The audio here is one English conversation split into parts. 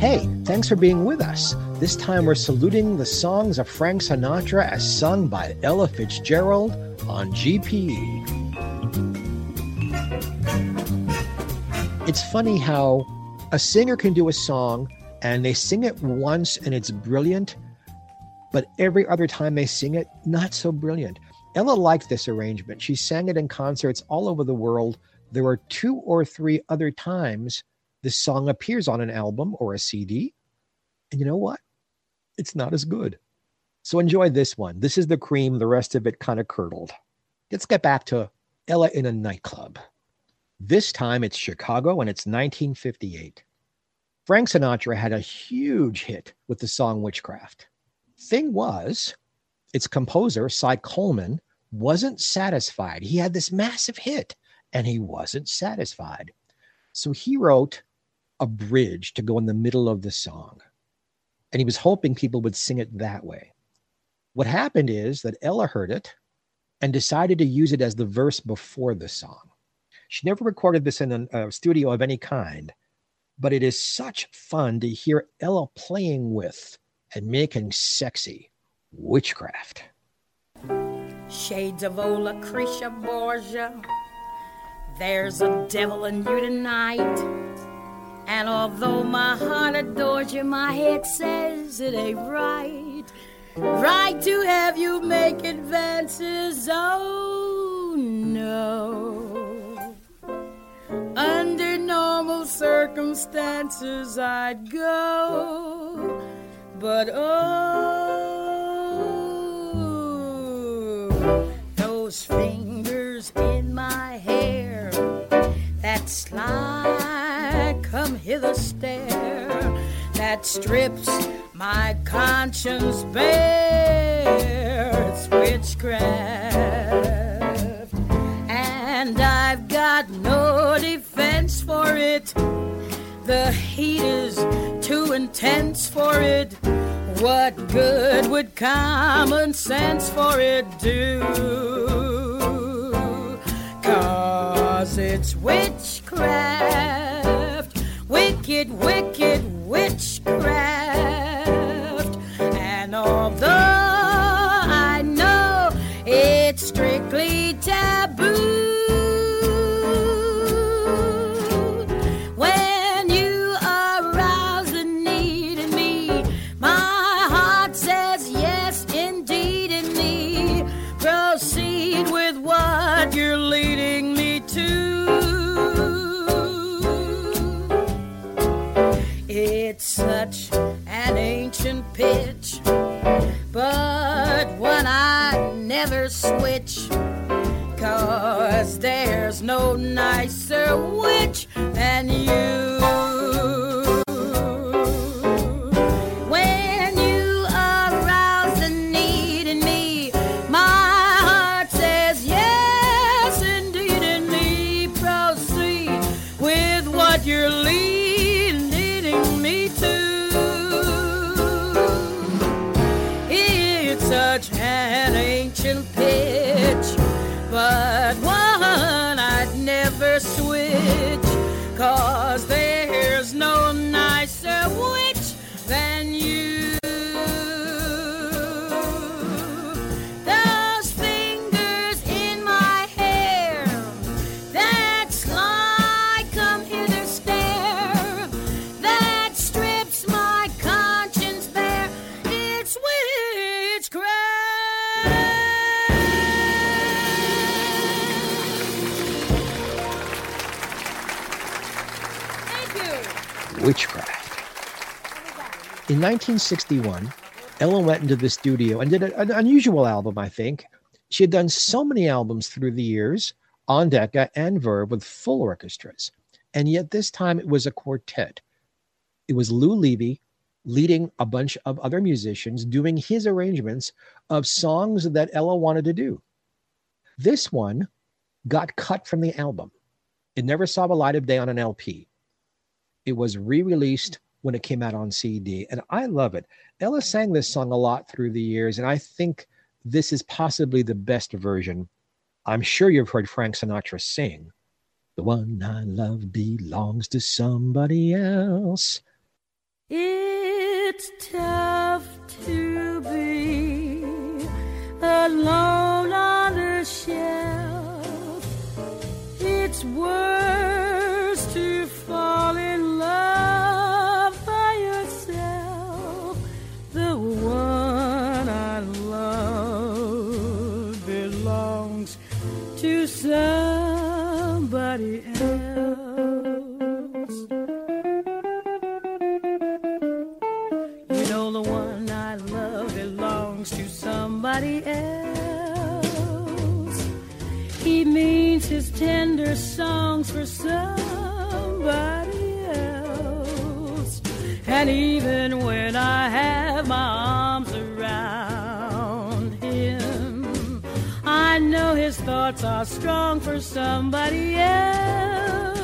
Hey, thanks for being with us. This time we're saluting the songs of Frank Sinatra as sung by Ella Fitzgerald on GPE. It's funny how a singer can do a song and they sing it once and it's brilliant, but every other time they sing it, not so brilliant. Ella liked this arrangement. She sang it in concerts all over the world. There were two or three other times this song appears on an album or a CD. And you know what? It's not as good. So enjoy this one. This is the cream, the rest of it kind of curdled. Let's get back to Ella in a nightclub. This time it's Chicago and it's 1958. Frank Sinatra had a huge hit with the song Witchcraft. Thing was, its composer, Cy Coleman, wasn't satisfied. He had this massive hit and he wasn't satisfied. So he wrote a bridge to go in the middle of the song. And he was hoping people would sing it that way. What happened is that Ella heard it and decided to use it as the verse before the song. She never recorded this in a studio of any kind, but it is such fun to hear Ella playing with and making sexy witchcraft. Shades of old Lucretia Borgia. There's a devil in you tonight. And although my heart adores you, my head says it ain't right. Right to have you make advances, oh no. Under normal circumstances, I'd go. But oh, those fingers in my hair that slide hither stare that strips my conscience bare. It's witchcraft, and I've got no defense for it. The heat is too intense for it. What good would common sense for it do? Cause it's witchcraft wicked, wicked witchcraft. Pitch. But one I never switch. Cause there's no nicer witch than you. In 1961, Ella went into the studio and did an unusual album, I think. She had done so many albums through the years on Decca and Verve with full orchestras. And yet this time it was a quartet. It was Lou Levy leading a bunch of other musicians doing his arrangements of songs that Ella wanted to do. This one got cut from the album. It never saw the light of day on an LP. It was re released when it came out on CD, and I love it. Ella sang this song a lot through the years, and I think this is possibly the best version. I'm sure you've heard Frank Sinatra sing. The one I love belongs to somebody else. It's tough to be alone And even when I have my arms around him, I know his thoughts are strong for somebody else.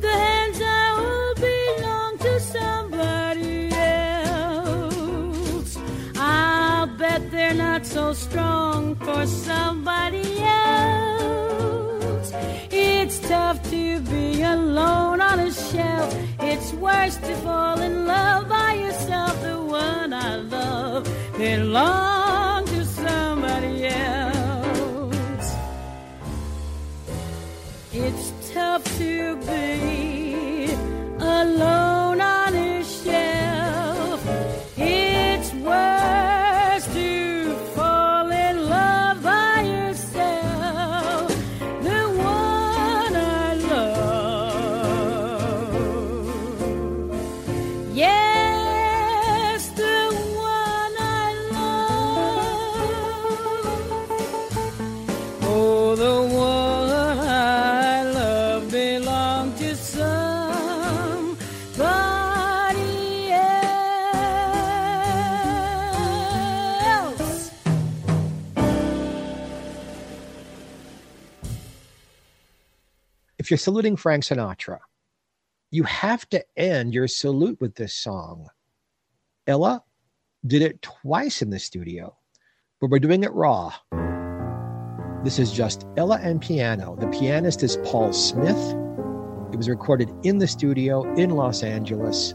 The hands I hold belong to somebody else. I'll bet they're not so strong for somebody else. It's tough to be alone on a shelf. It's worse to fall in love by yourself. The one I love belongs to somebody else. It's tough to be you're saluting Frank Sinatra, you have to end your salute with this song. Ella did it twice in the studio, but we're doing it raw. This is just Ella and piano. The pianist is Paul Smith. It was recorded in the studio in Los Angeles.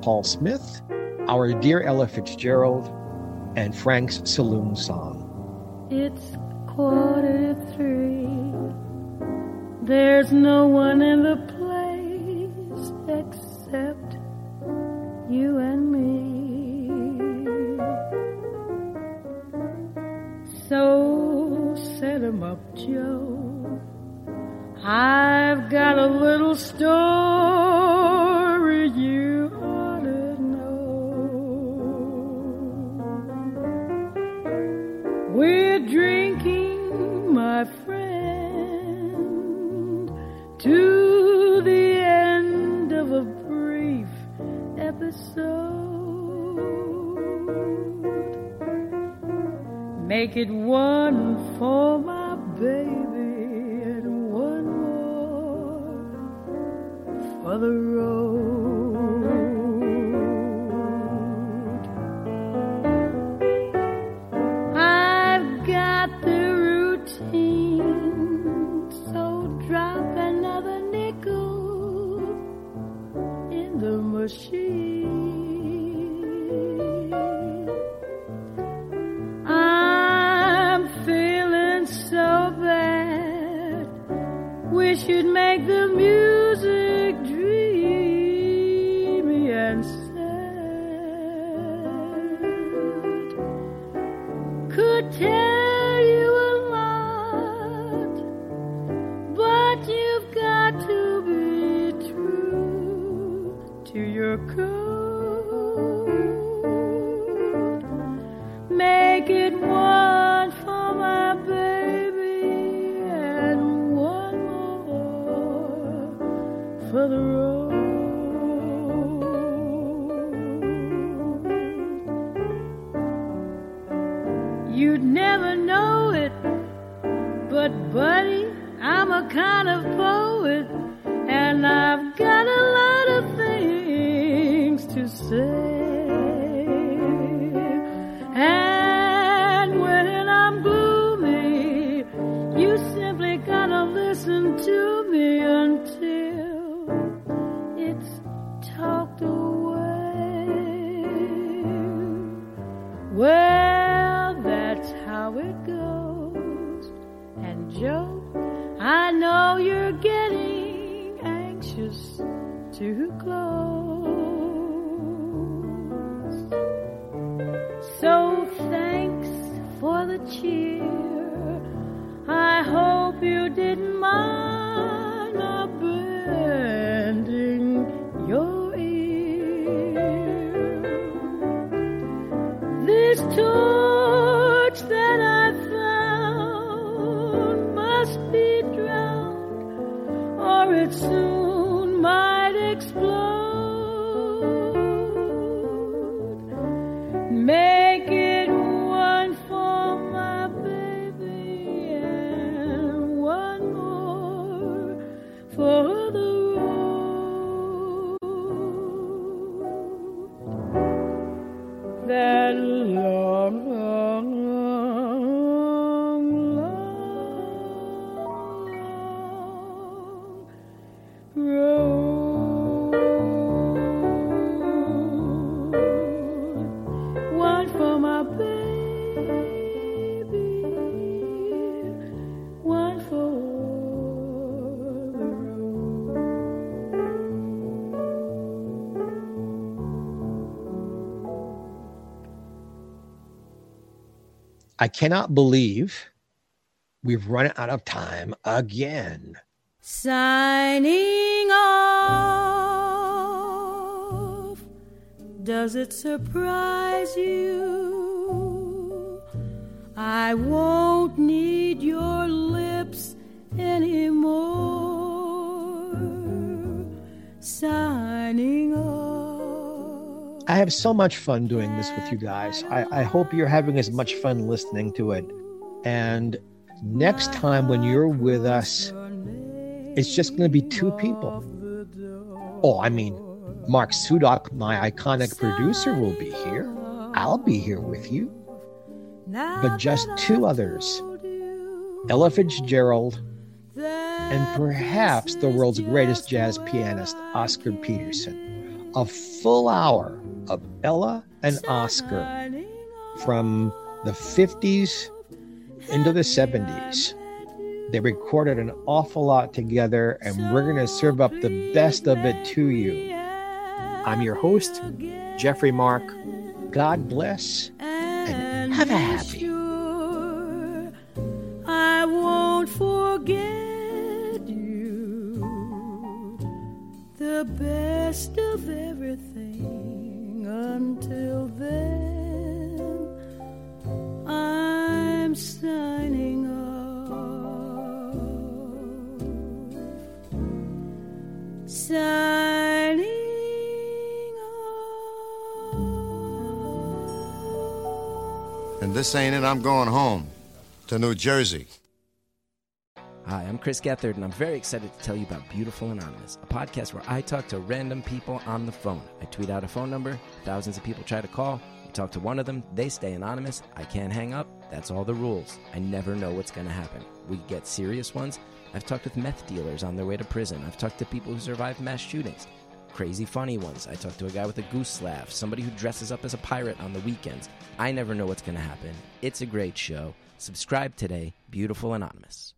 Paul Smith, our dear Ella Fitzgerald, and Frank's saloon song. It's quarter to three. There's no one in the place except you and me. So set 'em up, Joe. I've got a little story you episode. Make it one for my baby and one more for the road. Make it one for my baby and one more for the road. You'd never know it, but buddy, I'm a kind of poet, and I've got a to say. And when I'm gloomy, you simply gotta listen to me until it's talked away. Well, that's how it goes. And Joe, I know you're getting anxious to close. I cannot believe we've run out of time again. Signing off. Does it surprise you? I won't need I have so much fun doing this with you guys. I, I hope you're having as much fun listening to it. And next time when you're with us, it's just going to be two people. Oh, I mean, Mark Sudok, my iconic producer, will be here. I'll be here with you. But just two others Ella Fitzgerald and perhaps the world's greatest jazz pianist, Oscar Peterson. A full hour of Ella and Oscar from the 50s into the 70s. They recorded an awful lot together, and we're going to serve up the best of it to you. I'm your host, Jeffrey Mark. God bless and have a happy. And this ain't it, I'm going home to New Jersey. Hi, I'm Chris Gethard, and I'm very excited to tell you about Beautiful Anonymous, a podcast where I talk to random people on the phone. I tweet out a phone number, thousands of people try to call. You talk to one of them, they stay anonymous. I can't hang up. That's all the rules. I never know what's going to happen. We get serious ones. I've talked with meth dealers on their way to prison. I've talked to people who survived mass shootings. Crazy funny ones. I talked to a guy with a goose laugh, somebody who dresses up as a pirate on the weekends. I never know what's going to happen. It's a great show. Subscribe today, Beautiful Anonymous.